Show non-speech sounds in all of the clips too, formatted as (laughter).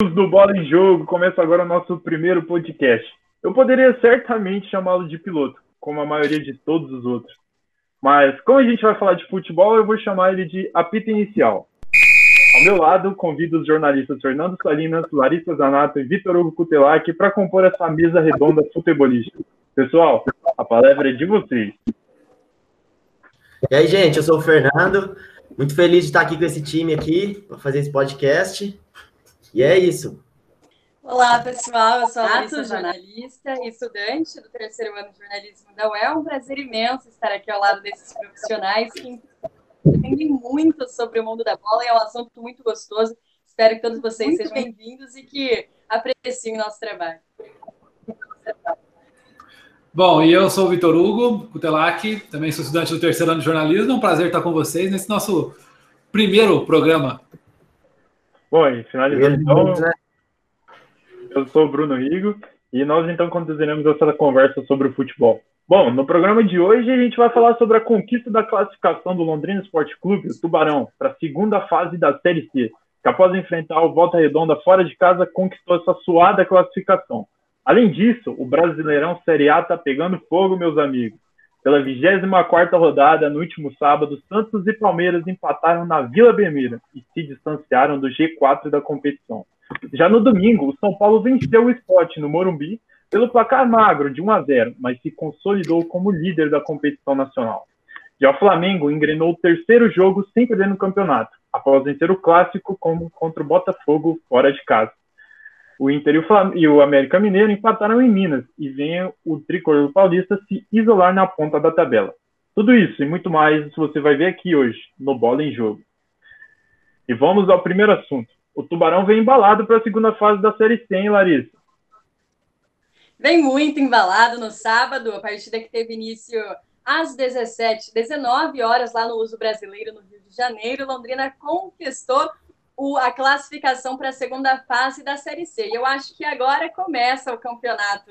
do Bola em Jogo, começa agora o nosso primeiro podcast. Eu poderia certamente chamá-lo de piloto, como a maioria de todos os outros. Mas, como a gente vai falar de futebol, eu vou chamar ele de apito inicial. Ao meu lado, convido os jornalistas Fernando Salinas, Larissa Zanato e Vitor Hugo Cutelac para compor essa mesa redonda futebolística. Pessoal, a palavra é de vocês. E aí, gente, eu sou o Fernando, muito feliz de estar aqui com esse time aqui para fazer esse podcast. E é isso. Olá, pessoal. Eu sou a Larissa, jornalista e estudante do terceiro ano de jornalismo da UEL. É um prazer imenso estar aqui ao lado desses profissionais que entendem muito sobre o mundo da bola e é um assunto muito gostoso. Espero que todos vocês muito sejam bem-vindos e que apreciem o nosso trabalho. Bom, e eu sou o Vitor Hugo Cutelac, também sou estudante do terceiro ano de jornalismo. É um prazer estar com vocês nesse nosso primeiro programa Bom, e finalizando então, né? eu sou o Bruno Rigo e nós então conduziremos essa conversa sobre o futebol. Bom, no programa de hoje a gente vai falar sobre a conquista da classificação do Londrina Esporte Clube, o Tubarão, para a segunda fase da Série C, que após enfrentar o Volta Redonda fora de casa conquistou essa suada classificação. Além disso, o Brasileirão Série A está pegando fogo, meus amigos. Pela 24 rodada, no último sábado, Santos e Palmeiras empataram na Vila Belmiro e se distanciaram do G4 da competição. Já no domingo, o São Paulo venceu o Sport no Morumbi pelo placar magro de 1 a 0, mas se consolidou como líder da competição nacional. Já o Flamengo engrenou o terceiro jogo sem perder no campeonato, após vencer o clássico contra o Botafogo fora de casa. O Inter e o, Flam e o América Mineiro empataram em Minas e vem o tricolor paulista se isolar na ponta da tabela. Tudo isso e muito mais você vai ver aqui hoje, no Bola em Jogo. E vamos ao primeiro assunto. O Tubarão vem embalado para a segunda fase da Série C, hein, Larissa? Vem muito embalado no sábado, a partida que teve início às 17, 19 horas lá no Uso Brasileiro, no Rio de Janeiro. Londrina conquistou o, a classificação para a segunda fase da Série C. E eu acho que agora começa o campeonato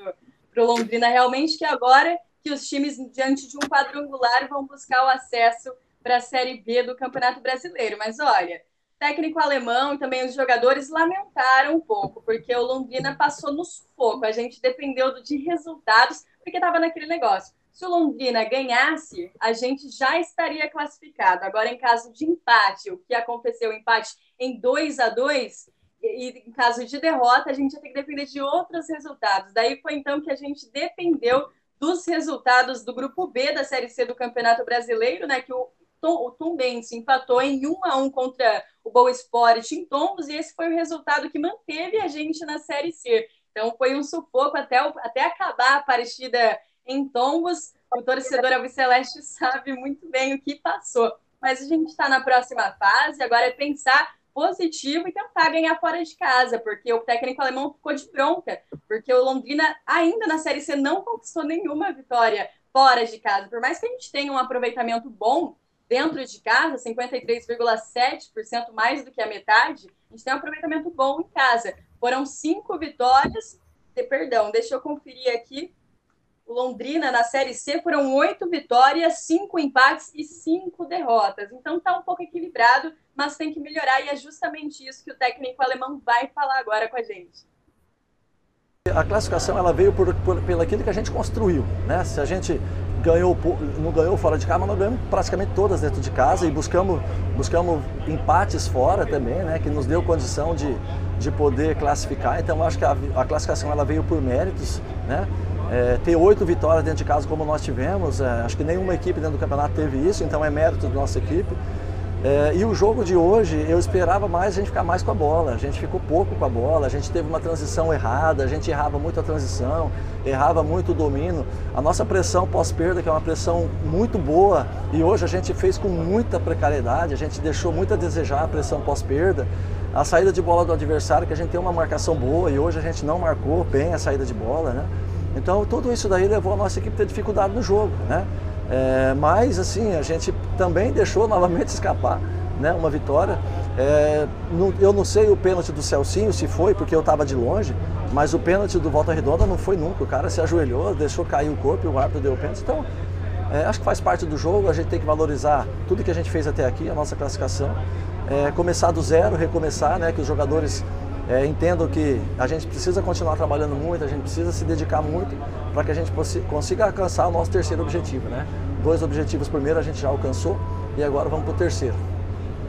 para o Londrina, realmente, que agora que os times, diante de um quadrangular, vão buscar o acesso para a Série B do Campeonato Brasileiro. Mas olha, técnico alemão e também os jogadores lamentaram um pouco, porque o Londrina passou no sufoco. A gente dependeu de resultados, porque estava naquele negócio. Se o Londrina ganhasse, a gente já estaria classificado. Agora, em caso de empate, o que aconteceu, empate em 2 a 2 e em caso de derrota, a gente ia ter que depender de outros resultados. Daí foi então que a gente dependeu dos resultados do grupo B da Série C do Campeonato Brasileiro, né? Que o Tom, o Tom Benz empatou em 1 a 1 contra o Boa Esporte em Tombos, e esse foi o resultado que manteve a gente na Série C. Então foi um sufoco até, até acabar a partida em tombos. O torcedor Alviceleste sabe muito bem o que passou. Mas a gente está na próxima fase, agora é pensar positivo e tentar ganhar fora de casa, porque o técnico alemão ficou de bronca, porque o Londrina ainda na Série C não conquistou nenhuma vitória fora de casa. Por mais que a gente tenha um aproveitamento bom dentro de casa, 53,7% mais do que a metade, a gente tem um aproveitamento bom em casa. Foram cinco vitórias, perdão, deixa eu conferir aqui, Londrina na Série C foram oito vitórias, cinco empates e cinco derrotas. Então está um pouco equilibrado, mas tem que melhorar e é justamente isso que o técnico alemão vai falar agora com a gente. A classificação ela veio por, por, pelo aquilo que a gente construiu, né? Se a gente ganhou, não ganhou fora de casa, mas nós ganhamos praticamente todas dentro de casa e buscamos, buscamos empates fora também, né? Que nos deu condição de, de poder classificar. Então, acho que a, a classificação ela veio por méritos, né? É, ter oito vitórias dentro de casa como nós tivemos, é, acho que nenhuma equipe dentro do campeonato teve isso, então é mérito da nossa equipe. É, e o jogo de hoje, eu esperava mais a gente ficar mais com a bola. A gente ficou pouco com a bola, a gente teve uma transição errada, a gente errava muito a transição, errava muito o domínio. A nossa pressão pós-perda, que é uma pressão muito boa, e hoje a gente fez com muita precariedade, a gente deixou muito a desejar a pressão pós-perda. A saída de bola do adversário, que a gente tem uma marcação boa, e hoje a gente não marcou bem a saída de bola, né? Então tudo isso daí levou a nossa equipe a ter dificuldade no jogo, né? É, mas assim, a gente também deixou novamente (laughs) escapar né, uma vitória. É, eu não sei o pênalti do Celcinho se foi, porque eu estava de longe, mas o pênalti do Volta Redonda não foi nunca. O cara se ajoelhou, deixou cair o corpo e o árbitro deu o pênalti. Então, é, acho que faz parte do jogo, a gente tem que valorizar tudo que a gente fez até aqui, a nossa classificação. É, começar do zero, recomeçar, né, que os jogadores É, entendo que a gente precisa continuar trabalhando muito, a gente precisa se dedicar muito para que a gente consiga alcançar o nosso terceiro objetivo. Né? Dois objetivos primeiro a gente já alcançou e agora vamos para o terceiro.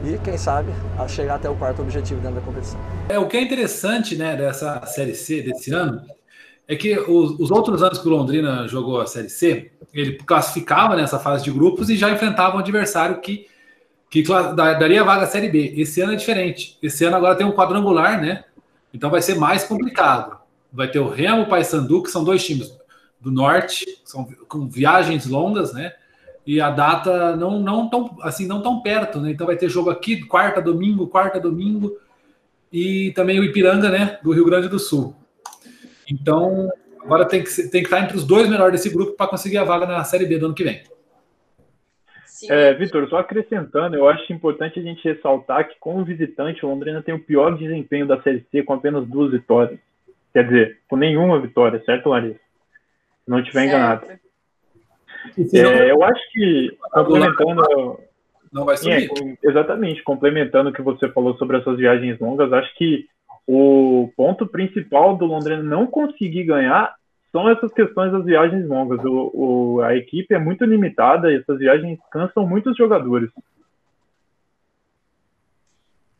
E quem sabe chegar até o quarto objetivo dentro da competição. É, o que é interessante né, dessa Série C desse ano é que os, os, outros anos que o Londrina jogou a Série C, ele classificava nessa fase de grupos e já enfrentava um adversário que, que daria vaga à Série B. Esse ano é diferente. Esse ano agora tem um quadrangular, né? Então vai ser mais complicado. Vai ter o Remo e o Paysandu, que são dois times do norte, são com viagens longas, né? E a data não não tão assim não tão perto, né? Então vai ter jogo aqui quarta domingo, quarta domingo e também o Ipiranga, né, do Rio Grande do Sul. Então, agora tem que tem que estar entre os dois melhores desse grupo para conseguir a vaga na Série B do ano que vem. É, Vitor, só acrescentando, eu acho importante a gente ressaltar que, como visitante, o Londrina tem o pior desempenho da Série C com apenas duas vitórias. Quer dizer, com nenhuma vitória, certo, Larissa? Se não estiver enganado. É, eu acho que, complementando. Não vai subir. É, exatamente, complementando o que você falou sobre essas viagens longas, acho que o ponto principal do Londrina não conseguir ganhar são essas questões das viagens longas. O, o, a equipe é muito limitada e essas viagens cansam muitos jogadores.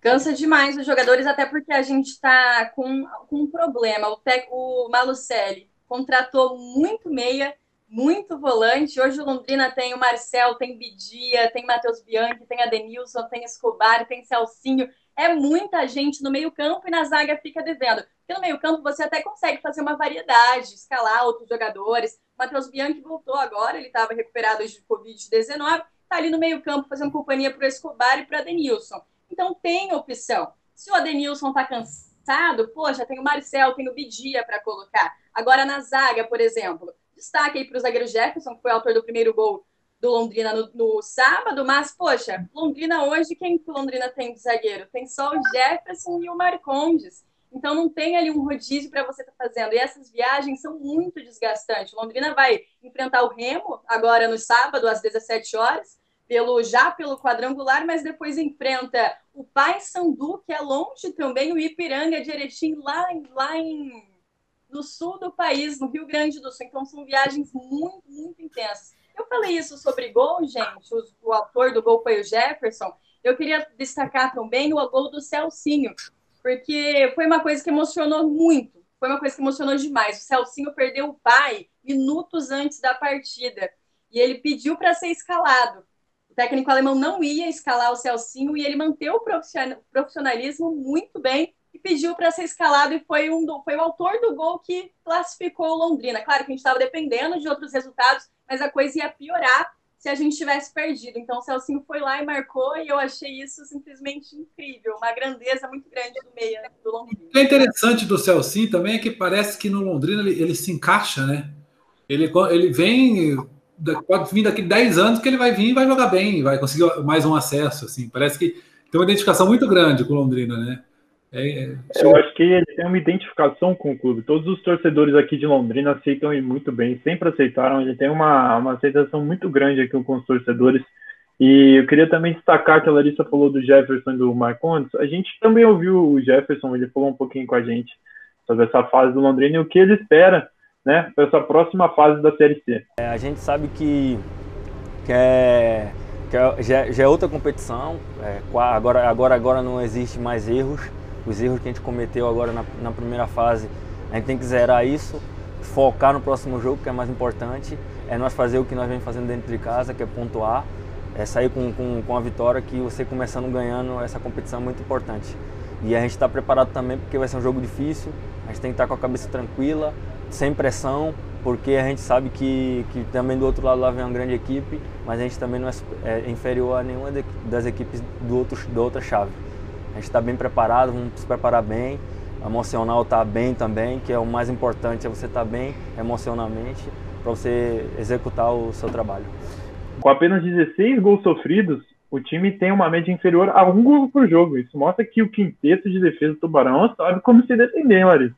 Cansa demais os jogadores, até porque a gente está com, com um problema. O, o Malucelli contratou muito meia, muito volante. Hoje o Londrina tem o Marcel, tem Bidia, tem Matheus Bianchi, tem Adenilson, tem Escobar, tem Celcinho é muita gente no meio-campo e na zaga fica devendo. Porque no meio-campo você até consegue fazer uma variedade, escalar outros jogadores. Matheus Bianchi voltou agora, ele estava recuperado de Covid-19, está ali no meio-campo fazendo companhia para o Escobar e para Adenilson. Então tem opção. Se o Adenilson está cansado, poxa, tem o Marcel, tem o Bidia para colocar. Agora na zaga, por exemplo, destaque aí para o zagueiro Jefferson, que foi autor do primeiro gol do Londrina no, no, sábado, mas, poxa, Londrina hoje, quem que Londrina tem de zagueiro? Tem só o Jefferson e o Marcondes. Então não tem ali um rodízio para você estar tá fazendo. E essas viagens são muito desgastantes. Londrina vai enfrentar o Remo agora no sábado, às 17 horas, pelo já pelo quadrangular, mas depois enfrenta o Paysandu, que é longe também, o Ipiranga de Erechim, lá, lá em, no sul do país, no Rio Grande do Sul. Então são viagens muito, muito intensas. Eu falei isso sobre gol, gente. O, o autor do gol foi o Jefferson. Eu queria destacar também o gol do Celcinho, porque foi uma coisa que emocionou muito. Foi uma coisa que emocionou demais. O Celcinho perdeu o pai minutos antes da partida e ele pediu para ser escalado. O técnico alemão não ia escalar o Celcinho e ele manteve o profissionalismo muito bem e pediu para ser escalado e foi, um do, foi o autor do gol que classificou o Londrina. Claro que a gente estava dependendo de outros resultados, mas a coisa ia piorar se a gente tivesse perdido. Então o Celcinho foi lá e marcou e eu achei isso simplesmente incrível, uma grandeza muito grande do meia do Londrina. O que é interessante do Celcinho também é que parece que no Londrina ele, ele se encaixa, né? Ele, ele vem, pode vir daqui 10 anos que ele vai vir e vai jogar bem, vai conseguir mais um acesso, assim. Parece que tem uma identificação muito grande com Londrina, né? É, é, eu acho que ele tem uma identificação com o clube. Todos os torcedores aqui de Londrina aceitam ele muito bem, sempre aceitaram. Ele tem uma, uma aceitação muito grande aqui com os torcedores. E eu queria também destacar que a Larissa falou do Jefferson e do Marcondes. A gente também ouviu o Jefferson, ele falou um pouquinho com a gente sobre essa fase do Londrina e o que ele espera né, para essa próxima fase da Série C. É, a gente sabe que, que é que é, já, já, é outra competição. É, agora, agora, agora não existe mais erros os erros que a gente cometeu agora na, na primeira fase, a gente tem que zerar isso, focar no próximo jogo, que é mais importante, é nós fazer o que nós vem fazendo dentro de casa, que é pontuar, é sair com, com, com a vitória, que você começando ganhando essa competição é muito importante. E a gente está preparado também porque vai ser um jogo difícil, a gente tem que estar tá com a cabeça tranquila, sem pressão, porque a gente sabe que, que também do outro lado lá vem uma grande equipe, mas a gente também não é, é inferior a nenhuma das equipes do outro, da outra chave. A gente está bem preparado, vamos se preparar bem. Emocional está bem também, que é o mais importante, é você estar tá bem emocionalmente para você executar o seu trabalho. Com apenas 16 gols sofridos, o time tem uma média inferior a um gol por jogo. Isso mostra que o quinteto de defesa do Tubarão sabe como se defender, Larissa.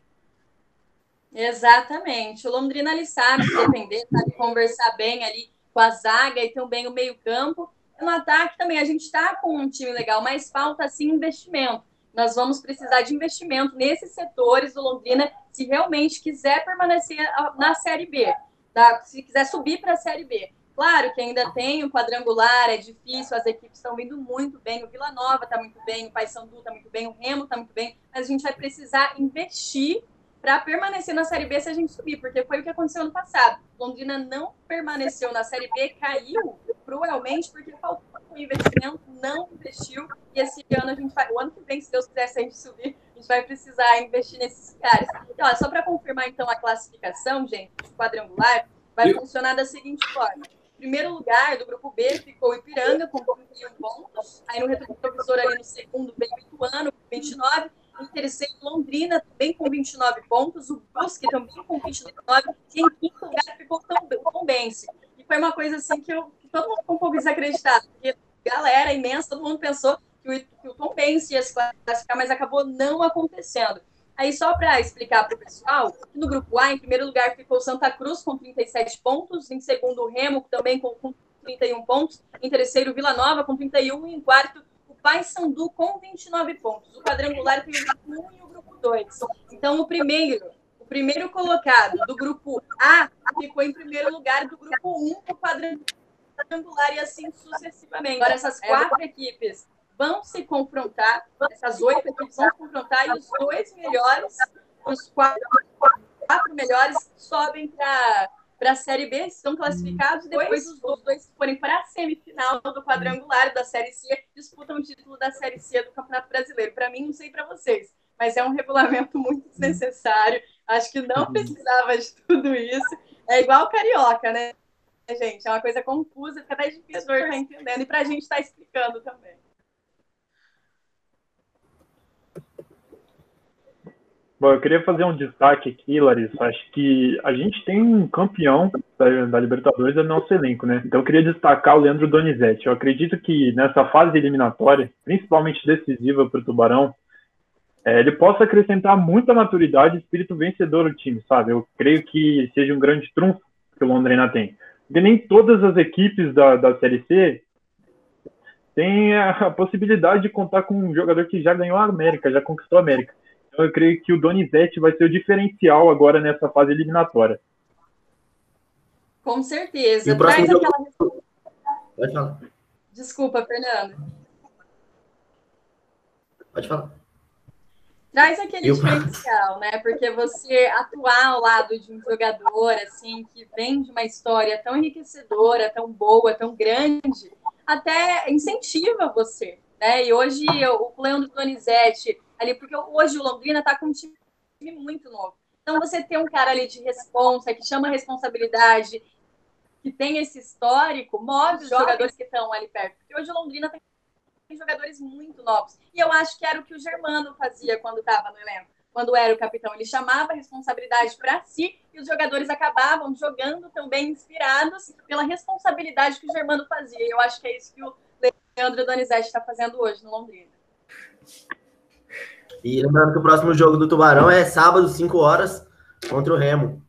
Exatamente. O Londrina ali sabe se defender, sabe conversar bem ali com a zaga e também o meio-campo no ataque também a gente está com um time legal, mas falta assim investimento. nós vamos precisar de investimento nesses setores do Londrina se realmente quiser permanecer na Série B, tá? se quiser subir para a Série B. Claro que ainda tem o quadrangular, é difícil, as equipes estão vindo muito bem, o Vila Nova está muito bem, o Paysandu está muito bem, o Remo está muito bem, mas a gente vai precisar investir para permanecer na Série B se a gente subir, porque foi o que aconteceu ano passado. Londrina não permaneceu na Série B, caiu cruelmente porque faltou investimento, não investiu, e esse ano a gente vai, o ano que vem, se Deus quiser, se a gente subir, a gente vai precisar investir nesses caras. Então, ó, só para confirmar então a classificação, gente, quadrangular, vai Eu... funcionar da seguinte forma primeiro lugar do grupo B ficou o Ipiranga com 31 pontos. Aí no retrovisor ali no segundo veio o Ituano com 29. Em terceiro, Londrina também com 29 pontos. O Brusque também com 29. E em quinto lugar ficou o Tombense. E foi uma coisa assim que, eu, todo mundo ficou um pouco desacreditado. Porque galera imensa, todo mundo pensou que o, que o Tombense ia se classificar, mas acabou não acontecendo. Aí, só para explicar para o pessoal, no grupo A, em primeiro lugar, ficou Santa Cruz com 37 pontos, em segundo, Remo também com, com 31 pontos, em terceiro, Vila Nova com 31 e em quarto, Paysandu com 29 pontos. O quadrangular tem o grupo 1 e o grupo 2. Então, o primeiro, o primeiro colocado do grupo A ficou em primeiro lugar do grupo 1 o quadrangular e assim sucessivamente. Agora, essas quatro equipes vão se confrontar, essas oito equipes vão se confrontar e os dois melhores, os quatro, quatro melhores sobem para para a Série B, estão classificados, e depois os, dois forem para a semifinal do quadrangular da Série C, disputam o título da Série C do Campeonato Brasileiro. Para mim, não sei para vocês, mas é um regulamento muito desnecessário. Acho que não precisava de tudo isso. É igual o Carioca, né, gente? É uma coisa confusa, fica até difícil estar entendendo, e para a gente estar tá explicando também. Bom, eu queria fazer um destaque aqui, Larissa. Acho que a gente tem um campeão da, da Libertadores no nosso elenco, né? Então eu queria destacar o Leandro Donizete. Eu acredito que nessa fase eliminatória, principalmente decisiva para o Tubarão, é, ele possa acrescentar muita maturidade e espírito vencedor ao time, sabe? Eu creio que seja um grande trunfo que o Londrina tem. Porque nem todas as equipes da, da Série C têm a possibilidade de contar com um jogador que já ganhou a América, já conquistou a América. Então eu creio que o Donizete vai ser o diferencial agora nessa fase eliminatória. Com certeza. E o Traz jogo... aquela... Pode falar. Desculpa, Fernando. Pode falar. Traz aquele eu... diferencial, né? Porque você atuar ao lado de um jogador assim que vem de uma história tão enriquecedora, tão boa, tão grande, até incentiva você, né? E hoje o Leandro Donizete ali, porque hoje o Londrina está com um time muito novo. Então, você ter um cara ali de responsa, que chama responsabilidade, que tem esse histórico, move os jogadores que estão ali perto. Porque hoje o Londrina tem jogadores muito novos. E eu acho que era o que o Germano fazia quando estava no elenco. Quando era o capitão, ele chamava a responsabilidade para si e os jogadores acabavam jogando também inspirados pela responsabilidade que o Germano fazia. E eu acho que é isso que o Leandro Donizete está fazendo hoje no Londrina. E lembrando que o próximo jogo do Tubarão é sábado, 5 horas, contra o Remo,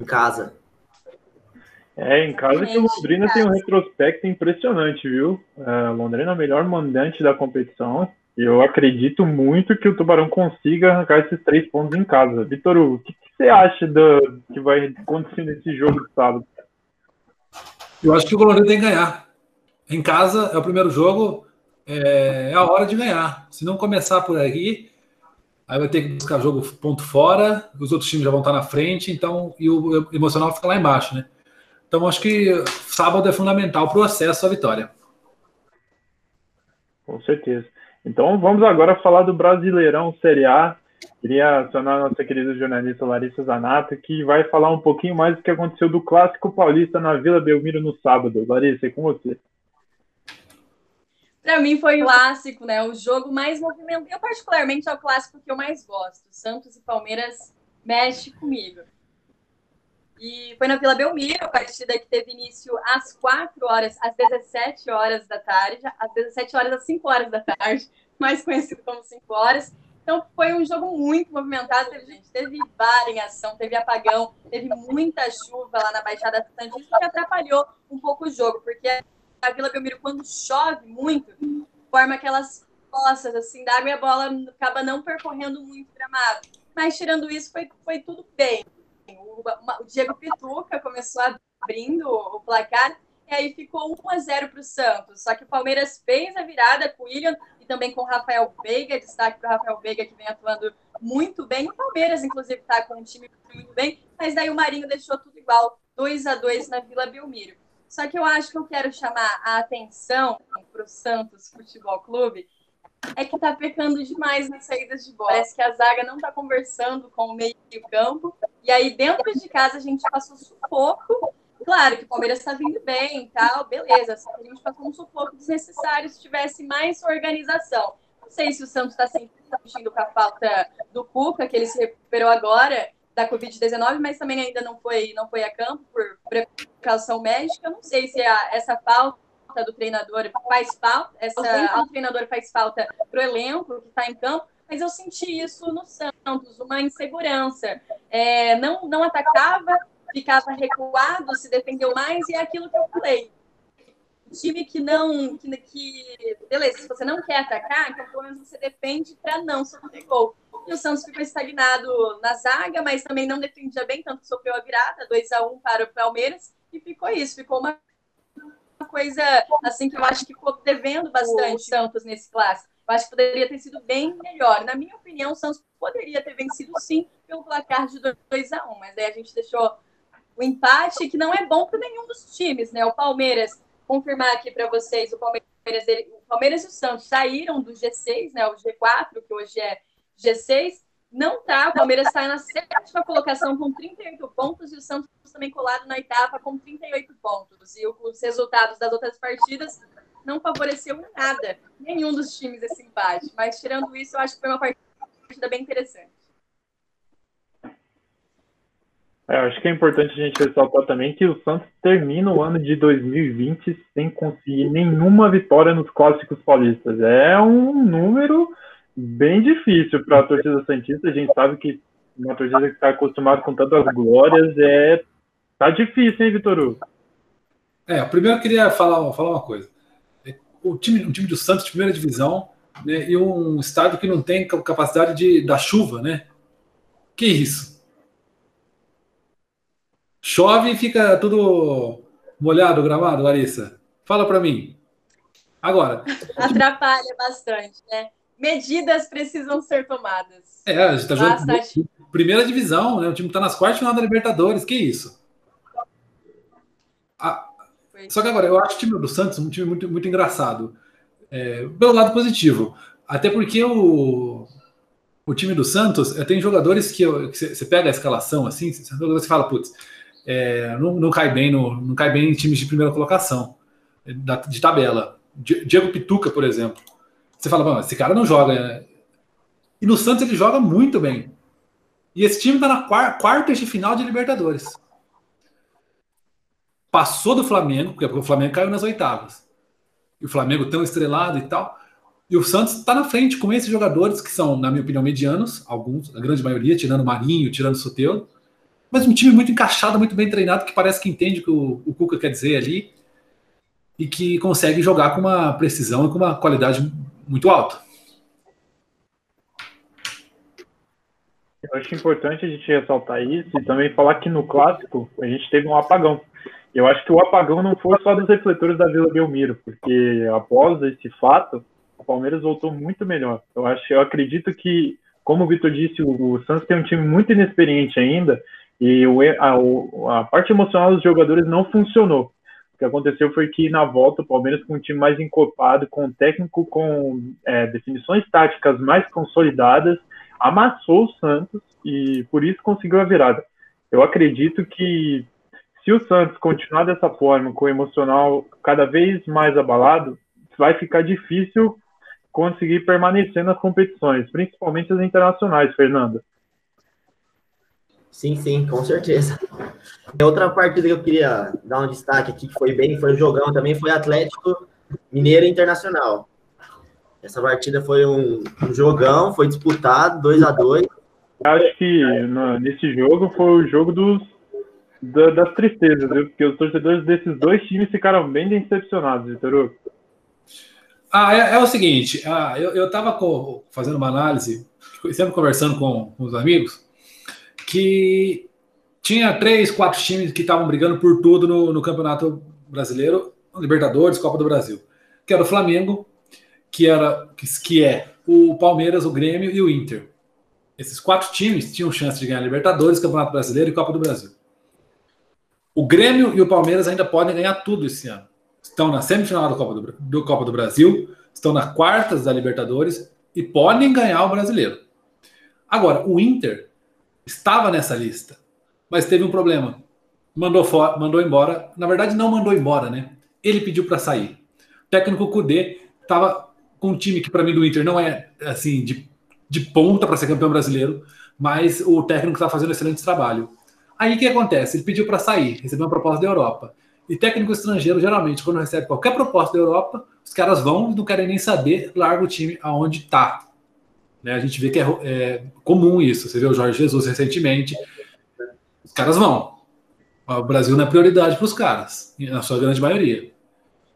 em casa. É, em casa que o Londrina tem um retrospecto impressionante, viu? É, Londrina é o melhor mandante da competição. E eu acredito muito que o Tubarão consiga arrancar esses três pontos em casa. Vitor, o que, que, você acha do que vai acontecer nesse jogo de sábado? Eu acho que o Londrina tem que ganhar. Em casa é o primeiro jogo, é, é a hora de ganhar. Se não começar por aí, aí vai ter que buscar jogo ponto fora, os outros times já vão estar na frente, então e o emocional fica lá embaixo, né? Então acho que sábado é fundamental para o acesso à vitória. Com certeza. Então vamos agora falar do Brasileirão Série A. Queria acionar a nossa querida jornalista Larissa Zanata, que vai falar um pouquinho mais do que aconteceu do Clássico Paulista na Vila Belmiro no sábado. Larissa, é com você. Para mim foi o clássico, né? O jogo mais movimentado. Eu, particularmente, é o clássico que eu mais gosto. Santos e Palmeiras mexe comigo. E foi na Vila Belmiro, a partida que teve início às 4 horas, às 17 horas da tarde, às 17 horas às 5 horas da tarde, (laughs) mais conhecido como 5 horas. Então foi um jogo muito movimentado, teve gente, teve VAR em ação, teve apagão, teve muita chuva lá na Baixada Santista que atrapalhou um pouco o jogo, porque a Vila Belmiro, quando chove muito, forma aquelas poças assim d'água e a bola acaba não percorrendo muito o gramado. Mas tirando isso, foi, foi tudo bem. O, o Diego Pituca começou abrindo o placar e aí ficou 1 a 0 para o Santos. Só que o Palmeiras fez a virada com o William e também com o Rafael Veiga, destaque para o Rafael Veiga, que vem atuando muito bem. O Palmeiras, inclusive, está com um time muito bem, mas daí o Marinho deixou tudo igual, 2 a 2 na Vila Belmiro. Só que eu acho que eu quero chamar a atenção para o Santos Futebol Clube é que está pecando demais nas saídas de bola. Parece que a zaga não está conversando com o meio-campo. E aí, dentro de casa, a gente passou sufoco Claro que o Palmeiras está vindo bem e tal, beleza. Só que a gente passou um sufoco desnecessário se tivesse mais organização. Não sei se o Santos está sentindo com a falta do Cuca, que ele se recuperou agora da Covid-19, mas também ainda não foi, não foi a campo por precaução médica. Não sei se a, essa falta do treinador faz falta, essa o treinador faz falta para o elenco que está em campo, mas eu senti isso no Santos, uma insegurança. É, não, não atacava, ficava recuado, se defendeu mais, e é aquilo que eu falei. time que não. Que, que, beleza, se você não quer atacar, então pelo menos você defende para não sofrer gol. E o Santos ficou estagnado na zaga, mas também não defendia bem, tanto que sofreu a virada, 2 a 1 para o Palmeiras, e ficou isso, ficou uma coisa assim que eu acho que ficou devendo bastante o Santos nesse clássico. Eu acho que poderia ter sido bem melhor. Na minha opinião, o Santos poderia ter vencido sim pelo placar de 2 a 1 mas aí a gente deixou o empate, que não é bom para nenhum dos times, né? O Palmeiras, confirmar aqui para vocês, o Palmeiras, ele, o Palmeiras e o Santos saíram do G6, né? O G4, que hoje é G6, não tá. O Palmeiras está na sétima colocação com 38 pontos e o Santos também colado na etapa com 38 pontos. E os resultados das outras partidas não favoreceu nada nenhum dos times esse empate. Mas tirando isso, eu acho que foi uma partida bem interessante. É, acho que é importante a gente ressaltar também que o Santos termina o ano de 2020 sem conseguir nenhuma vitória nos clássicos paulistas. É um número bem difícil para a torcida santista. A gente sabe que uma torcida que está acostumada com tantas glórias é tá difícil, hein, Vitor Hugo? É, primeiro eu queria falar, falar uma coisa. O time, o time do Santos, de primeira divisão, né, e um estado que não tem capacidade de da chuva, né? Que isso? Chove e fica tudo molhado o gramado, Larissa? Fala para mim. Agora. Atrapalha bastante, né? Medidas precisam ser tomadas. É, a gente tá jogando primeira divisão, né? O time tá nas quartas final da Libertadores, que isso? Ah, só que agora, eu acho o time do Santos um time muito, muito engraçado. É, pelo lado positivo. Até porque o, o time do Santos tem jogadores que, você pega a escalação assim, você fala, putz, é, não, não, cai bem no, não cai bem em times de primeira colocação de tabela. Diego Pituca, por exemplo. Você fala, esse cara não joga. Né? E no Santos ele joga muito bem. E esse time está na quarta de final de Libertadores. Passou do Flamengo, porque o Flamengo caiu nas oitavas. E o Flamengo tão estrelado e tal. E o Santos está na frente com esses jogadores que são, na minha opinião, medianos, alguns, a grande maioria, tirando Marinho, tirando Soteudo mas um time muito encaixado, muito bem treinado, que parece que entende o que o, o Cuca quer dizer ali e que consegue jogar com uma precisão e com uma qualidade muito alta. Eu acho importante a gente ressaltar isso e também falar que no clássico a gente teve um apagão. Eu acho que o apagão não foi só dos refletores da Vila Belmiro, porque após esse fato, o Palmeiras voltou muito melhor. Eu acho, eu acredito que, como o Vitor disse, o, o Santos tem um time muito inexperiente ainda e o, a, a, parte emocional dos jogadores não funcionou. O que aconteceu foi que na volta o Palmeiras com um time mais encorpado, com um técnico com é, definições táticas mais consolidadas, amassou o Santos e por isso conseguiu a virada. Eu acredito que se o Santos continuar dessa forma, com o emocional cada vez mais abalado, vai ficar difícil conseguir permanecer nas competições, principalmente as internacionais, Fernanda. Sim, sim, com certeza. Outra partida que eu queria dar um destaque aqui, que foi bem, foi um jogão também, foi Atlético Mineiro Internacional. Essa partida foi um, um jogão, foi disputado, 2 a 2 Acho que no, nesse jogo foi o jogo dos, da, das tristezas, viu? Porque os torcedores desses dois times ficaram bem decepcionados, Vitor Ah, é, é o seguinte, ah, eu estava fazendo uma análise, sempre conversando com, com os amigos, que tinha três, quatro times que estavam brigando por tudo no, no Campeonato Brasileiro, Libertadores, Copa do Brasil. Que era o Flamengo, que, era, que, é o Palmeiras, o Grêmio e o Inter. Esses quatro times tinham chance de ganhar Libertadores, Campeonato Brasileiro e Copa do Brasil. O Grêmio e o Palmeiras ainda podem ganhar tudo esse ano. Estão na semifinal do Copa do, do Copa do Brasil, estão na quartas da Libertadores e podem ganhar o Brasileiro. Agora, o Inter estava nessa lista, mas teve um problema. Mandou, for, mandou embora. Na verdade, não mandou embora, né? Ele pediu para sair. O técnico Kudê estava com um time que, para mim, do Inter não é assim de de ponta para ser campeão brasileiro, mas o técnico está fazendo um excelente trabalho. Aí o que acontece? Ele pediu para sair, recebeu uma proposta da Europa. E técnico estrangeiro, geralmente, quando recebe qualquer proposta da Europa, os caras vão e não querem nem saber, larga o time aonde está. Né? A gente vê que é, é, comum isso. Você vê o Jorge Jesus recentemente. Caras vão. O Brasil não é prioridade para os caras, na sua grande maioria.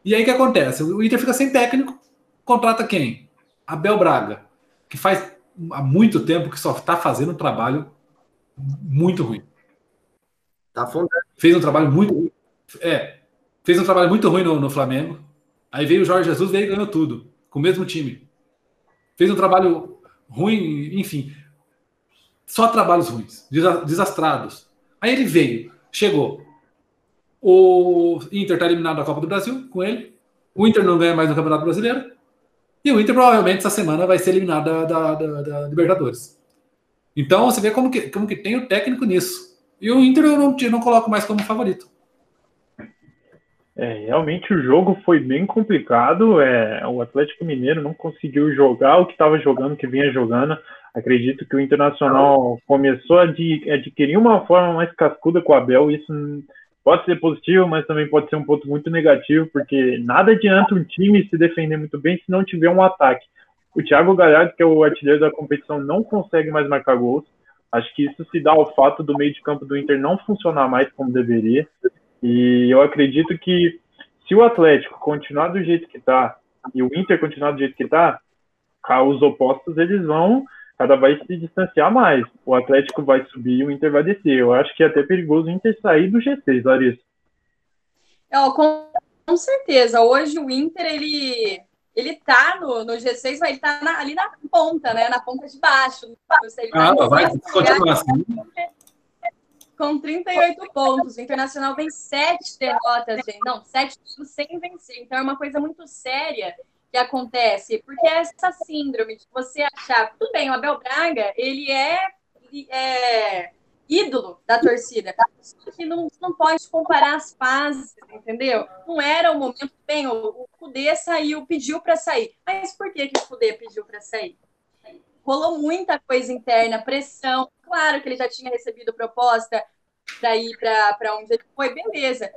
E aí o que acontece? O Inter fica sem técnico, contrata quem? Abel Braga, que faz há muito tempo que só está fazendo um trabalho muito ruim. Tá afundando. Fez um trabalho muito ruim. É, fez um trabalho muito ruim no, no Flamengo. Aí veio o Jorge Jesus veio e ganhou tudo, com o mesmo time. Fez um trabalho ruim, enfim. Só trabalhos ruins, desastrados. Aí ele veio, chegou. O Inter está eliminado da Copa do Brasil com ele. O Inter não ganha mais no Campeonato Brasileiro. E o Inter provavelmente essa semana vai ser eliminado da, da, da, da Libertadores. Então você vê como que, como que tem o técnico nisso. E o Inter eu não, não coloco mais como favorito. É, realmente o jogo foi bem complicado. É, o Atlético Mineiro não conseguiu jogar o que estava jogando, que vinha jogando. Acredito que o Internacional começou a adquirir uma forma mais cascuda com o Abel. Isso pode ser positivo, mas também pode ser um ponto muito negativo, porque nada adianta um time se defender muito bem se não tiver um ataque. O Thiago Galhardo, que é o artilheiro da competição, não consegue mais marcar gols. Acho que isso se dá ao fato do meio de campo do Inter não funcionar mais como deveria. E eu acredito que se o Atlético continuar do jeito que está e o Inter continuar do jeito que está, os opostos eles vão cada vai se distanciar mais. O Atlético vai subir e o Inter vai descer. Eu acho que é até perigoso o Inter sair do G6, Larissa. É, com, com, certeza. Hoje o Inter, ele, ele tá no, no G6, vai estar tá ali na ponta, né? Na ponta de baixo. Ele ah, vai continuar assim. Com 38 pontos. O Internacional vem sete derrotas, gente. Não, sete sem vencer. Então é uma coisa muito séria que acontece, porque é essa síndrome de você achar, tudo bem, o Abel Braga, ele é, é ídolo da torcida, só que não, não pode comparar as fases, entendeu? Não era o momento, bem, o, o Cudê saiu, pediu para sair, mas por que, que o Cudê pediu para sair? Rolou muita coisa interna, pressão, claro que ele já tinha recebido proposta para ir para onde ele foi, beleza.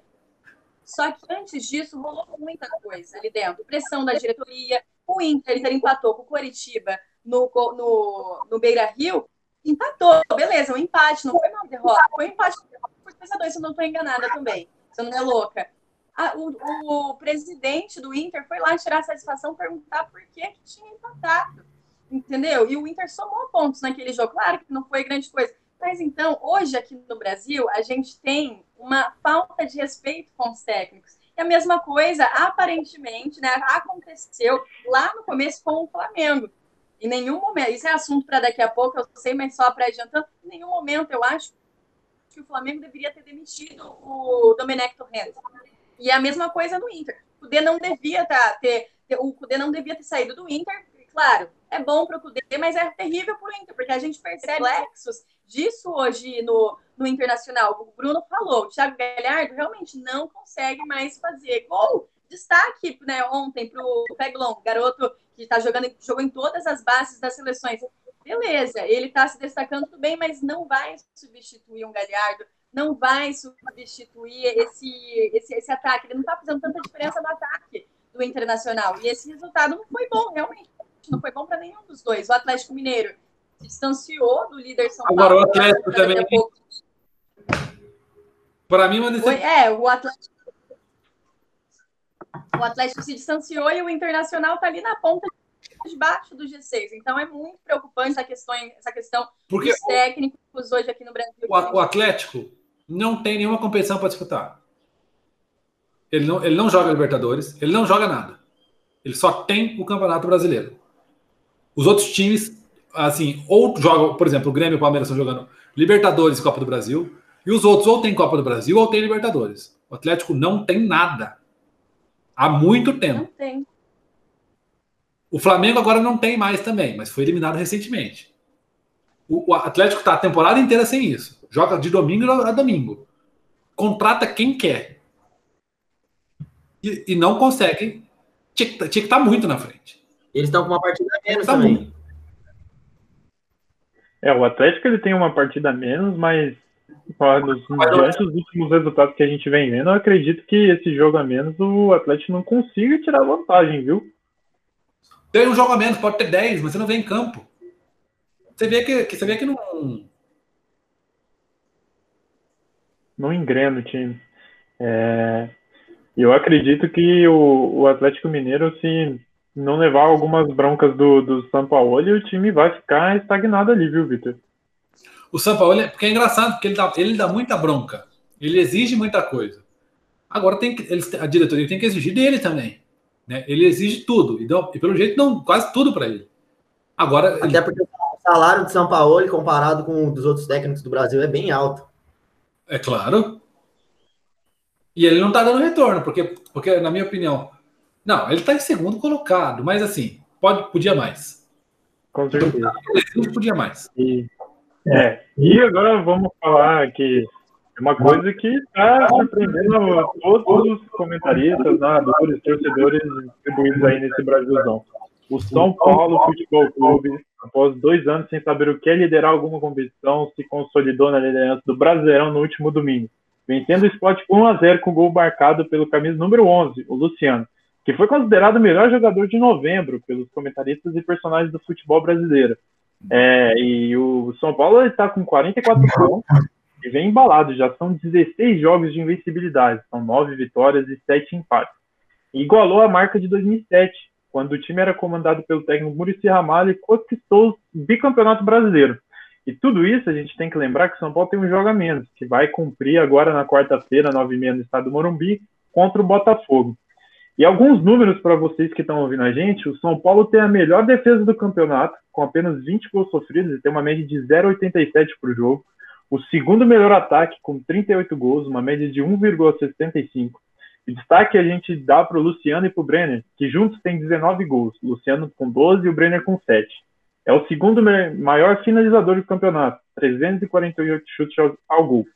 Só que antes disso rolou muita coisa ali dentro. Pressão da diretoria. O Inter, Inter empatou com o Coritiba no, no, no Beira Rio. Empatou, beleza, um empate, não foi uma derrota. Foi um empate por 3 a 2 se eu não estou enganada também. Se eu não é louca. o, o, presidente do Inter foi lá tirar a satisfação, perguntar por que, que tinha empatado. Entendeu? E o Inter somou pontos naquele jogo. Claro que não foi grande coisa. Mas então, hoje aqui no Brasil, a gente tem uma falta de respeito com os técnicos. E a mesma coisa, aparentemente, né, aconteceu lá no começo com o Flamengo. Em nenhum momento, isso é assunto para daqui a pouco, eu sei, mas só para adiantando, em nenhum momento eu acho que o Flamengo deveria ter demitido o Domenech Torrent. E a mesma coisa no Inter. O Cudê não devia tá, ter, ter, o Cudê não devia ter saído do Inter. Claro, é bom para o Cudê, mas é terrível para o Inter, porque a gente percebe reflexos disso hoje no, no Internacional. O Bruno falou, o Thiago Galhardo realmente não consegue mais fazer gol. Destaque né, ontem para o Peglon, garoto que está jogando, jogou em todas as bases das seleções. Beleza, ele está se destacando tudo bem, mas não vai substituir um Galhardo, não vai substituir esse, esse, esse ataque. Ele não está fazendo tanta diferença no ataque do Internacional. E esse resultado não foi bom, realmente. Não foi bom para nenhum dos dois. O Atlético Mineiro distanciou do líder São Paulo. Agora o Atlético também. Para mim. É, o Atlético. O Atlético se distanciou e o Internacional está ali na ponta de baixo do G6. Então é muito preocupante essa questão, essa questão Porque dos técnicos hoje aqui no Brasil. O, o Atlético não tem nenhuma competição para disputar. Ele não, ele não joga Libertadores, ele não joga nada. Ele só tem o Campeonato Brasileiro. Os outros times, assim, ou jogam, por exemplo, o Grêmio e o Palmeiras estão jogando Libertadores e Copa do Brasil, e os outros ou tem Copa do Brasil ou tem Libertadores. O Atlético não tem nada. Há muito tempo. Não tem. O Flamengo agora não tem mais também, mas foi eliminado recentemente. O, o Atlético está a temporada inteira sem isso. Joga de domingo a domingo. Contrata quem quer. E, e não consegue. Tinha, tinha que estar tá muito na frente. Eles estão com uma partida menos tá também. Muito. É, o Atlético ele tem uma partida a menos, mas nos, diante dos últimos resultados que a gente vem vendo, eu acredito que esse jogo a menos o Atlético não consiga tirar vantagem, viu? Tem um jogo a menos, pode ter 10, mas você não vem em campo. Você vê que, que você vê que não. Não engrena o time. É, eu acredito que o, o Atlético Mineiro, se não levar algumas broncas do, do São Paulo, o time vai ficar estagnado ali, viu, Vitor? O São Paulo, é, porque é engraçado, porque ele dá, ele dá muita bronca. Ele exige muita coisa. Agora tem que, ele, a diretoria tem que exigir dele também. Né? Ele exige tudo. E, e pelo jeito dão quase tudo para ele. Agora. Até ele... porque o salário de São Paulo, comparado com o dos outros técnicos do Brasil, é bem alto. É claro. E ele não está dando retorno, porque, porque, na minha opinião, não, ele está em segundo colocado, mas assim, pode, podia mais. Com certeza. Ele podia mais. E, é, e agora vamos falar que é uma coisa que está surpreendendo a todos os comentaristas, narradores, torcedores distribuídos aí nesse Brasilzão. O São Paulo Futebol Clube, após dois anos sem saber o que é liderar alguma competição, se consolidou na liderança do Brasileirão no último domingo, vencendo o Sport 1 a 0 com gol marcado pelo camisa número 11, o Luciano, que foi considerado o melhor jogador de novembro pelos comentaristas e personagens do futebol brasileiro. É, e o São Paulo está com 44 pontos e vem embalado. Já são 16 jogos de invencibilidade, são 9 vitórias e 7 empates. E igualou a marca de 2007, quando o time era comandado pelo técnico Murici Ramalho e conquistou o bicampeonato brasileiro. E tudo isso a gente tem que lembrar que o São Paulo tem um jogo a menos, que vai cumprir agora na quarta-feira, 9h30 no estado do Morumbi, contra o Botafogo. E alguns números para vocês que estão ouvindo a gente: o São Paulo tem a melhor defesa do campeonato, com apenas 20 gols sofridos e tem uma média de 0,87 por jogo. O segundo melhor ataque, com 38 gols, uma média de 1,65. E destaque a gente dá para o Luciano e para o Brenner, que juntos têm 19 gols. Luciano com 12 e o Brenner com 7. É o segundo maior finalizador do campeonato, 348 chutes ao gol.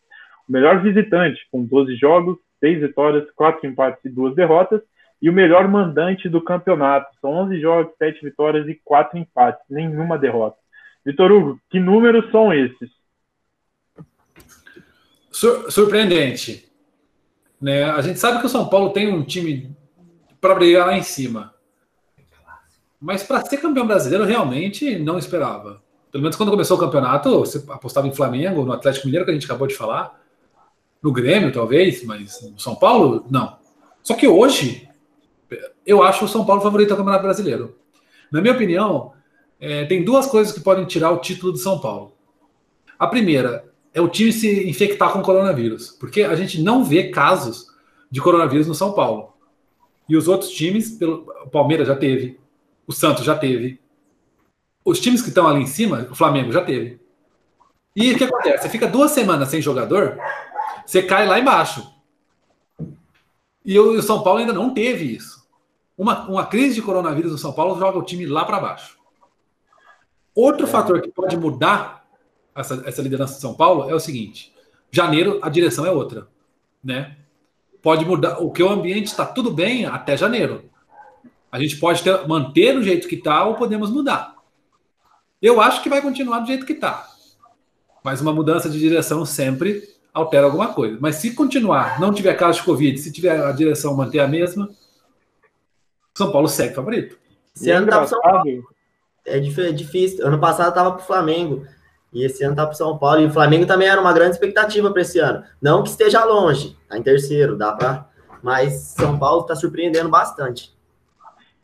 O melhor visitante, com 12 jogos, 6 vitórias, 4 empates e 2 derrotas e o melhor mandante do campeonato. São 11 jogos, 7 vitórias e 4 empates, nenhuma derrota. Vitor Hugo, que números são esses? Sur surpreendente. Né? A gente sabe que o São Paulo tem um time para brigar lá em cima. Mas para ser campeão brasileiro, realmente não esperava. Pelo menos quando começou o campeonato, você apostava em Flamengo, no Atlético Mineiro, que a gente acabou de falar, no Grêmio, talvez, mas no São Paulo, não. Só que hoje, eu acho o São Paulo favorito ao Campeonato Brasileiro. Na minha opinião, é, tem duas coisas que podem tirar o título do São Paulo. A primeira é o time se infectar com coronavírus, porque a gente não vê casos de coronavírus no São Paulo. E os outros times, pelo, o Palmeiras já teve, o Santos já teve, os times que estão ali em cima, o Flamengo já teve. E o que acontece? Você fica duas semanas sem jogador, você cai lá embaixo. E o São Paulo ainda não teve isso. Uma, uma crise de coronavírus no São Paulo joga o time lá para baixo. Outro é. fator que pode mudar essa, essa liderança de São Paulo é o seguinte: janeiro a direção é outra, né? Pode mudar, o que o ambiente está tudo bem até janeiro. A gente pode ter, manter do jeito que está ou podemos mudar. Eu acho que vai continuar do jeito que está. Mas uma mudança de direção sempre altera alguma coisa. Mas se continuar, não tiver caso de Covid, se tiver a direção manter a mesma, são Paulo segue favorito. Esse ano tá pro São Paulo. É difícil. Ano passado tava pro Flamengo. E esse ano tá pro São Paulo. E o Flamengo também era uma grande expectativa para esse ano. Não que esteja longe, tá em terceiro, dá para mas São Paulo está surpreendendo bastante.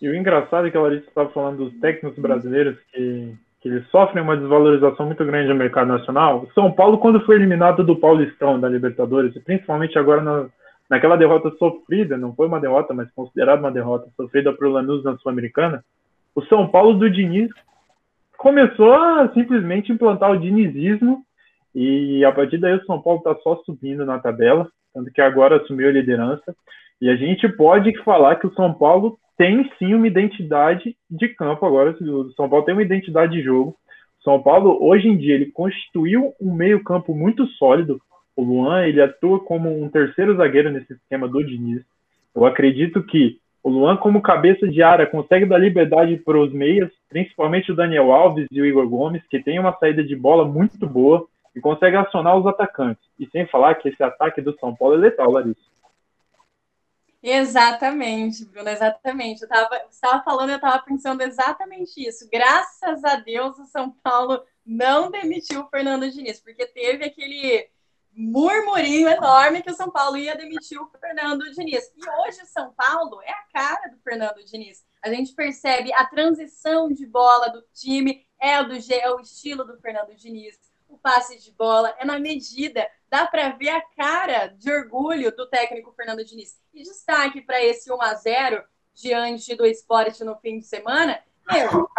E o engraçado é que a Larissa estava falando dos técnicos brasileiros que, que eles sofrem uma desvalorização muito grande no mercado nacional. São Paulo, quando foi eliminado do Paulistão da Libertadores, principalmente agora na, naquela derrota sofrida, não foi uma derrota, mas considerada uma derrota sofrida para o Lanús na Sul-Americana, o São Paulo do Diniz começou a simplesmente implantar o dinizismo e a partir daí o São Paulo está só subindo na tabela, tanto que agora assumiu a liderança. E a gente pode falar que o São Paulo tem sim uma identidade de campo agora. O São Paulo tem uma identidade de jogo. São Paulo, hoje em dia, ele constituiu um meio-campo muito sólido. O Luan, ele atua como um terceiro zagueiro nesse esquema do Diniz. Eu acredito que o Luan, como cabeça de área, consegue dar liberdade para os meias, principalmente o Daniel Alves e o Igor Gomes, que tem uma saída de bola muito boa e consegue acionar os atacantes. E sem falar que esse ataque do São Paulo é letal, Larissa. Exatamente, Bruno, exatamente. Eu estava estava falando, eu estava pensando exatamente isso. Graças a Deus o São Paulo não demitiu o Fernando Diniz, porque teve aquele murmurinho enorme que o São Paulo ia demitir o Fernando Diniz. E hoje o São Paulo é a cara do Fernando Diniz. A gente percebe a transição de bola do time, é o, do, é o estilo do Fernando Diniz o passe de bola, é na medida, dá para ver a cara de orgulho do técnico Fernando Diniz. E destaque para esse 1 a 0 diante do esporte no fim de semana, meu,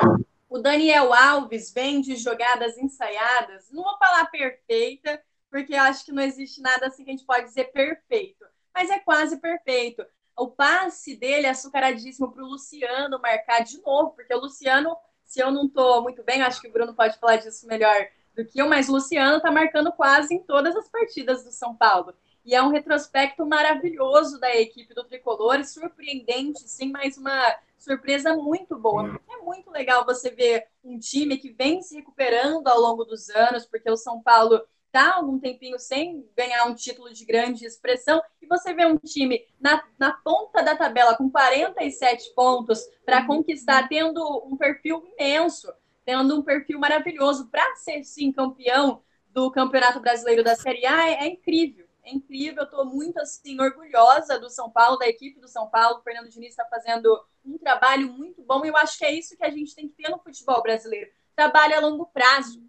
o Daniel Alves vem de jogadas ensaiadas, não vou falar perfeita, porque eu acho que não existe nada assim que a gente pode dizer perfeito, mas é quase perfeito. O passe dele é açucaradíssimo para o Luciano marcar de novo, porque o Luciano, se eu não estou muito bem, acho que o Bruno pode falar disso melhor do que o mas Luciano está marcando quase em todas as partidas do São Paulo. E é um retrospecto maravilhoso da equipe do Tricolor, surpreendente, sim, mas uma surpresa muito boa. É muito legal você ver um time que vem se recuperando ao longo dos anos, porque o São Paulo está algum tempinho sem ganhar um título de grande expressão, e você vê um time na, na ponta da tabela com 47 pontos para conquistar, tendo um perfil imenso tendo um perfil maravilhoso para ser sim campeão do Campeonato Brasileiro da Série A, é, é incrível. É incrível, eu estou muito assim orgulhosa do São Paulo, da equipe do São Paulo. O Fernando Diniz está fazendo um trabalho muito bom e eu acho que é isso que a gente tem que ter no futebol brasileiro. Trabalho a longo prazo.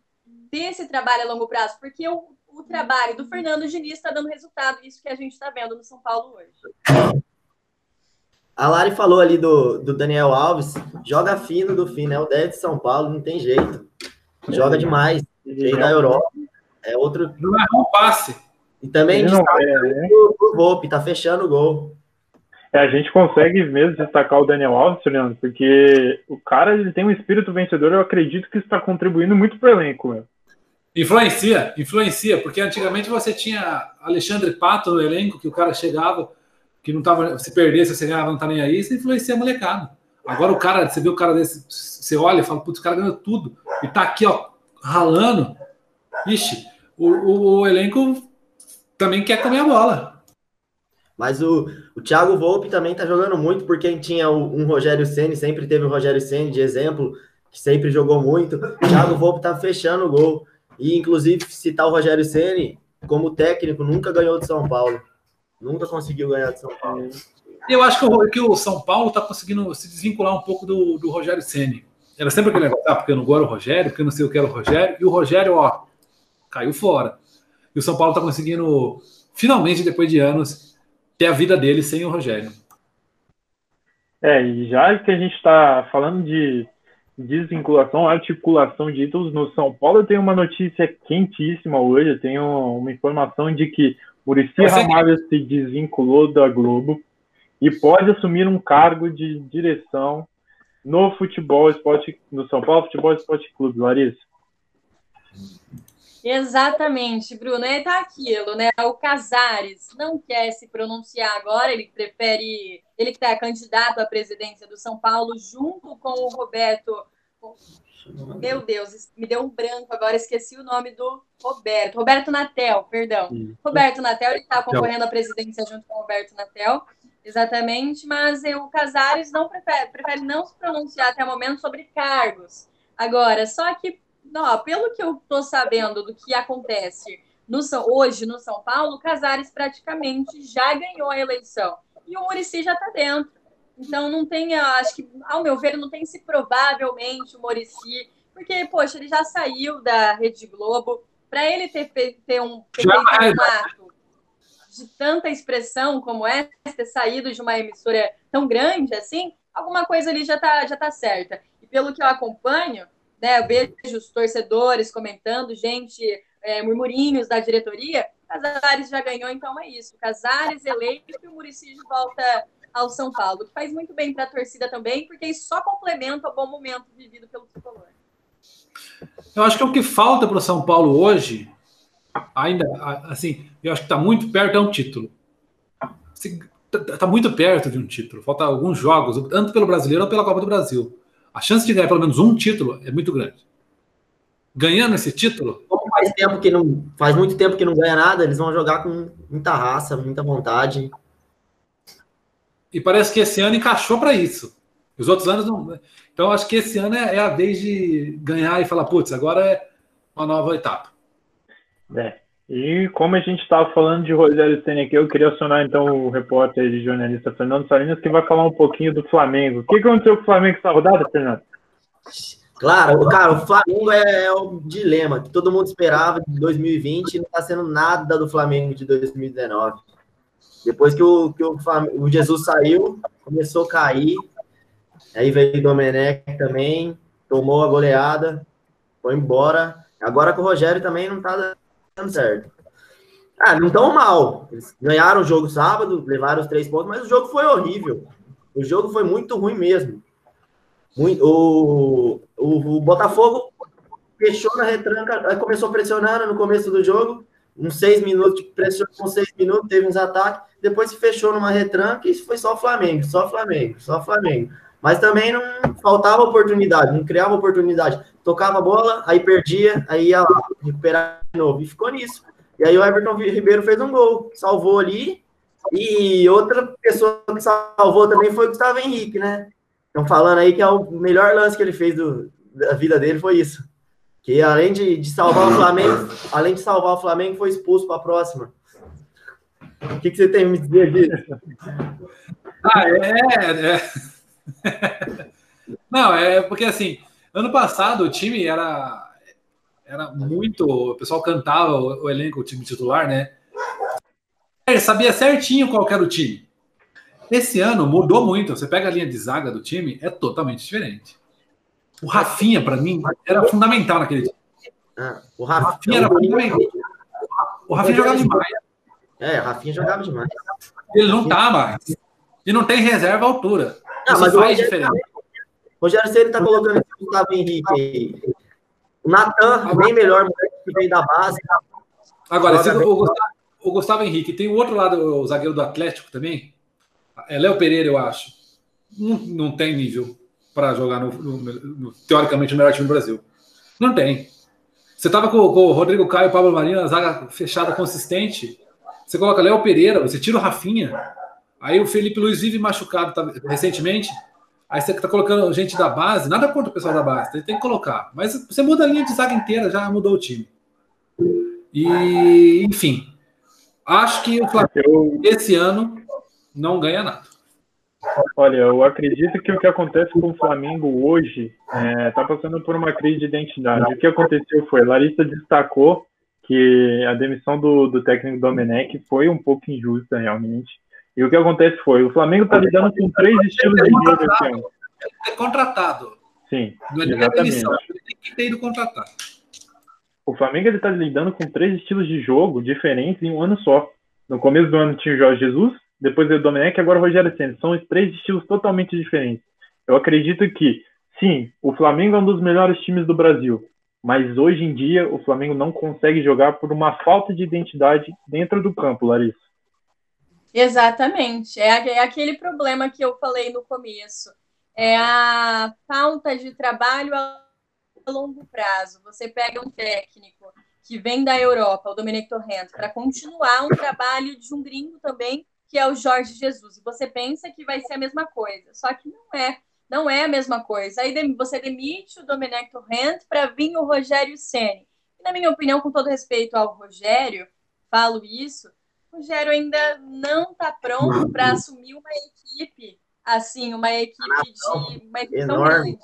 Ter esse trabalho a longo prazo, porque o, o trabalho do Fernando Diniz está dando resultado, isso que a gente está vendo no São Paulo hoje. A Lari falou ali do, do Daniel Alves, joga fino do fino, é o 10 de São Paulo, não tem jeito. Joga demais. Veio da Europa. É outro. Não é um passe. E também Ele destaca é, né? o, o Volpe, tá fechando o gol. É, a gente consegue mesmo destacar o Daniel Alves, Leandro, porque o cara ele tem um espírito vencedor, eu acredito que está contribuindo muito para o elenco. Meu. Influencia, influencia, porque antigamente você tinha Alexandre Pato no elenco, que o cara chegava, que não tava, se perdesse, você ganhava, não tá nem aí, isso influencia a molecada. Agora o cara, você vê o cara desse, você olha e fala, putz, o cara ganhou tudo, e tá aqui, ó, ralando. Ixi, o, o, o elenco também quer comer a bola. Mas o, o Thiago Volpe também tá jogando muito, porque tinha o, um Rogério Ceni sempre teve o Rogério Ceni de exemplo, que sempre jogou muito. O Thiago Volpe tá fechando o gol. E, inclusive, citar o Rogério Ceni como técnico, nunca ganhou de São Paulo. Nunca conseguiu ganhar de São Paulo. Eu acho que o, que o São Paulo está conseguindo se desvincular um pouco do, do Rogério Ceni. Era sempre aquele negócio, ah, porque eu não gosto do Rogério, porque eu não sei o que era o Rogério, e o Rogério, ó, caiu fora. E o São Paulo está conseguindo, finalmente, depois de anos, ter a vida dele sem o Rogério. É, e já que a gente está falando de desvinculação, articulação de títulos no São Paulo, eu tenho uma notícia quentíssima hoje. Eu tenho uma informação de que Murici Ramalho se desvinculou da Globo e pode assumir um cargo de direção no futebol esporte no São Paulo Futebol Esporte Clube, Larissa. Exatamente, Bruno. É tá aquilo, né? O Casares não quer se pronunciar agora, ele prefere. Ele que está candidato à presidência do São Paulo, junto com o Roberto. Meu Deus, me deu um branco agora, esqueci o nome do Roberto. Roberto Natel, perdão. Roberto Natel, ele está concorrendo à presidência junto com o Roberto Natel, exatamente, mas o Casares não prefere, prefere não se pronunciar até o momento sobre cargos. Agora, só que, não, pelo que eu estou sabendo do que acontece no, hoje no São Paulo, o Casares praticamente já ganhou a eleição. e o Murici já está dentro. Então não tem, acho que, ao meu ver, não tem se provavelmente o Murici, porque, poxa, ele já saiu da Rede Globo. Para ele ter, ter, um, ter feito um ato de tanta expressão como essa, ter saído de uma emissora tão grande assim, alguma coisa ali já está já tá certa. E pelo que eu acompanho, né, eu vejo os torcedores comentando, gente, é, murmurinhos da diretoria, Casares já ganhou, então é isso. Casares eleito e o Muricy de volta ao São Paulo, que faz muito bem para a torcida também, porque isso só complementa o bom momento vivido pelo tricolor. Eu acho que é o que falta para o São Paulo hoje, ainda assim, eu acho que está muito perto é um título. Está tá muito perto de um título. Falta alguns jogos, tanto pelo brasileiro ou pela Copa do Brasil. A chance de ganhar pelo menos um título é muito grande. Ganhando esse título. Como faz tempo que não faz muito tempo que não ganha nada, eles vão jogar com muita raça, muita vontade. E parece que esse ano encaixou para isso. Os outros anos não. Então acho que esse ano é, é a vez de ganhar e falar, putz, agora é uma nova etapa. É. E como a gente estava falando de Rogério Senna aqui, eu queria acionar então o repórter e jornalista Fernando Salinas, que vai falar um pouquinho do Flamengo. O que aconteceu com o Flamengo essa rodada, Fernando? Claro, cara, o Flamengo é, é o dilema que todo mundo esperava de 2020 e não está sendo nada do Flamengo de 2019. Depois que o, que o, o Jesus saiu, começou a cair. Aí veio o Domenech também, tomou a goleada, foi embora. Agora com o Rogério também não está dando certo. Ah, não tão mal. Eles ganharam o jogo sábado, levaram os três pontos, mas o jogo foi horrível. O jogo foi muito ruim mesmo. O, o, o Botafogo fechou na retranca, começou pressionando no começo do jogo, uns seis minutos, pressionou uns seis minutos, teve uns ataques, depois se fechou numa retranca e foi só Flamengo, só Flamengo, só Flamengo. Mas também não faltava oportunidade, não criava oportunidade. Tocava a bola, aí perdia, aí ia lá, recuperar de novo. E ficou nisso. E aí o Everton Ribeiro fez um gol, salvou ali. E outra pessoa que salvou também foi o Gustavo Henrique, né? Estão falando aí que é o melhor lance que ele fez do, da vida dele foi isso. Que além de, de salvar o Flamengo, além de salvar o Flamengo, foi expulso para a próxima. O que, que você tem a me dizer disso? Ah, é, é. (laughs) Não, é porque assim, ano passado o time era era muito, o pessoal cantava o, o elenco, o time titular, né? Ele sabia certinho qual era o time. Esse ano mudou muito. Você pega a linha de zaga do time, é totalmente diferente. O Rafinha, para mim, era fundamental naquele time. Ah, o Rafinha era fundamental. O Rafinha jogava demais. É, o Rafinha jogava demais. Ele não tá mais. E não tem reserva à altura. Não, Isso mas faz diferença. O Rogério Ceni tá colocando o Gustavo Henrique aí. O Natan, bem melhor, que veio da base. Agora, se o, Gustavo, o, Gustavo, Henrique tem o outro lado, o zagueiro do Atlético também. É Léo Pereira, eu acho. Não, não tem nível para jogar no, no, no, teoricamente o melhor time do Brasil. Não tem. Você tava com, com o Rodrigo Caio e o Pablo Marinho, a zaga fechada consistente. Você coloca Léo Pereira, você tira o Rafinha. Aí o Felipe Luiz vive machucado tá, recentemente. Aí você está colocando gente da base, nada contra o pessoal da base, tem que colocar. Mas você muda a linha de zaga inteira, já mudou o time. E, enfim, acho que o Flamengo esse ano não ganha nada. Olha, eu acredito que o que acontece com o Flamengo hoje está é, tá passando por uma crise de identidade. O que aconteceu foi, Larissa destacou que a demissão do, do técnico Domenech foi um pouco injusta, realmente. E o que acontece foi, o Flamengo está lidando com três estilos de jogo esse ano. É contratado. Sim, não é exatamente. ele tem que ter ido contratar. O Flamengo está lidando com três estilos de jogo diferentes em um ano só. No começo do ano tinha o Jorge Jesus, depois o Domenech agora o Rogério Senna. São os três estilos totalmente diferentes. Eu acredito que, sim, o Flamengo é um dos melhores times do Brasil, mas hoje em dia o Flamengo não consegue jogar por uma falta de identidade dentro do campo, Larissa. Exatamente. É, é aquele problema que eu falei no começo. É a falta de trabalho a longo prazo. Você pega um técnico que vem da Europa, o Dominic Torrento, para continuar um trabalho de um gringo também, que é o Jorge Jesus. E você pensa que vai ser a mesma coisa, só que não é. Não é a mesma coisa. Aí você demite o Dominic Torrent para vir o Rogério Ceni. E na minha opinião, com todo respeito ao Rogério, falo isso, Rogério ainda não está pronto para assumir uma equipe, assim, uma equipe de uma equipe tão grande.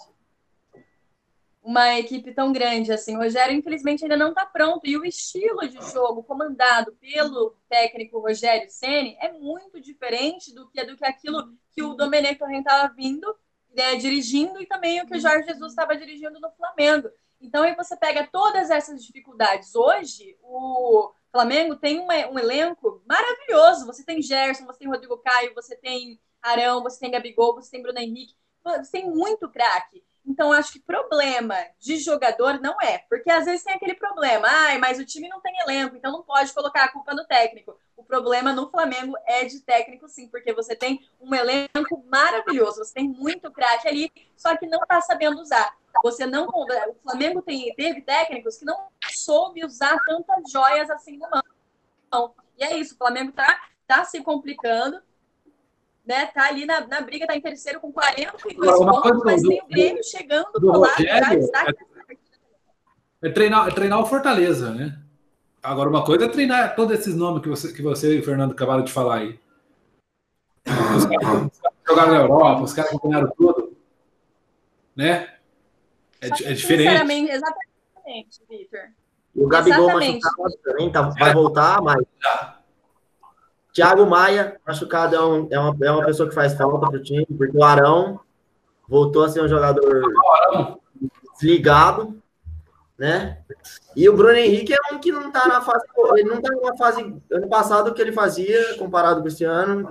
Uma equipe tão grande assim. O Rogério, infelizmente, ainda não está pronto. E o estilo de jogo comandado pelo técnico Rogério Ceni é muito diferente do que, do que aquilo que o Domenech Torrent estava vindo, né, dirigindo, e também o que o Jorge Jesus estava dirigindo no Flamengo. Então, aí você pega todas essas dificuldades. Hoje, o Flamengo tem um elenco maravilhoso. Você tem Gerson, você tem Rodrigo Caio, você tem Arão, você tem Gabigol, você tem Bruno Henrique. Você tem muito craque. Então, acho que problema de jogador não é, porque às vezes tem aquele problema, ai, mas o time não tem elenco, então não pode colocar a culpa no técnico. O problema no Flamengo é de técnico, sim, porque você tem um elenco maravilhoso, você tem muito craque ali, só que não está sabendo usar. Você não. O Flamengo tem, teve técnicos que não soube usar tantas joias assim no mão. E é isso, o Flamengo está tá se complicando né, tá ali na, na briga, tá em terceiro com 42 pontos, mas do, tem o Grêmio chegando do lado já está é, é, treinar, é treinar o Fortaleza, né? Agora, uma coisa é treinar todos esses nomes que você, que você e o Fernando acabaram de falar aí. Os caras, jogaram na Europa, os caras treinaram tudo. Né? É, é diferente. Sinceramente, exatamente, Victor. O Gabigol machucado também, tá, vai voltar, mas. Thiago Maia, machucado, é, um, é, uma, é uma pessoa que faz falta para o time, porque o Arão voltou a ser um jogador desligado, né? E o Bruno Henrique é um que não está na fase. Ele não está numa fase ano passado que ele fazia, comparado com esse ano.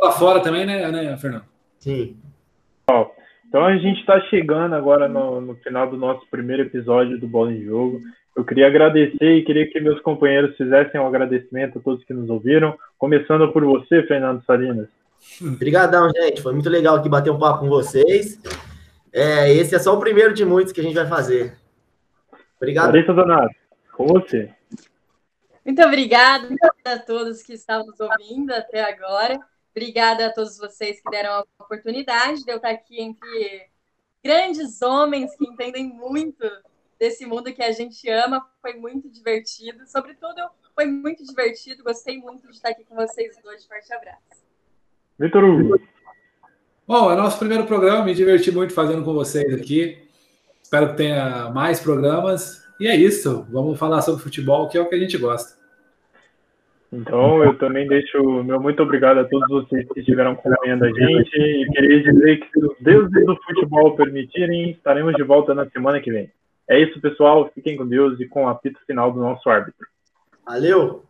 Lá fora também, né, né, Fernando? Sim. Então a gente está chegando agora no, no, final do nosso primeiro episódio do Bola em Jogo. Eu queria agradecer e queria que meus companheiros fizessem um agradecimento a todos que nos ouviram, começando por você, Fernando Salinas. Obrigadão, gente. Foi muito legal aqui bater um papo com vocês. É, esse é só o primeiro de muitos que a gente vai fazer. Obrigado. Larissa Donato, com você. Muito obrigada a todos que estavam nos ouvindo até agora. Obrigada a todos vocês que deram a oportunidade de eu estar aqui entre grandes homens que entendem muito desse mundo que a gente ama. Foi muito divertido. Sobretudo, foi muito divertido. Gostei muito de estar aqui com vocês hoje. Forte abraço. Vitor Hugo. Bom, é nosso primeiro programa. Me diverti muito fazendo com vocês aqui. Espero que tenha mais programas. E é isso. Vamos falar sobre futebol, que é o que a gente gosta. Então, eu também deixo meu muito obrigado a todos vocês que estiveram acompanhando a gente. E queria dizer que, se os deuses do futebol permitirem, estaremos de volta na semana que vem. É isso, pessoal. Fiquem com Deus e com o apito final do nosso árbitro. Valeu!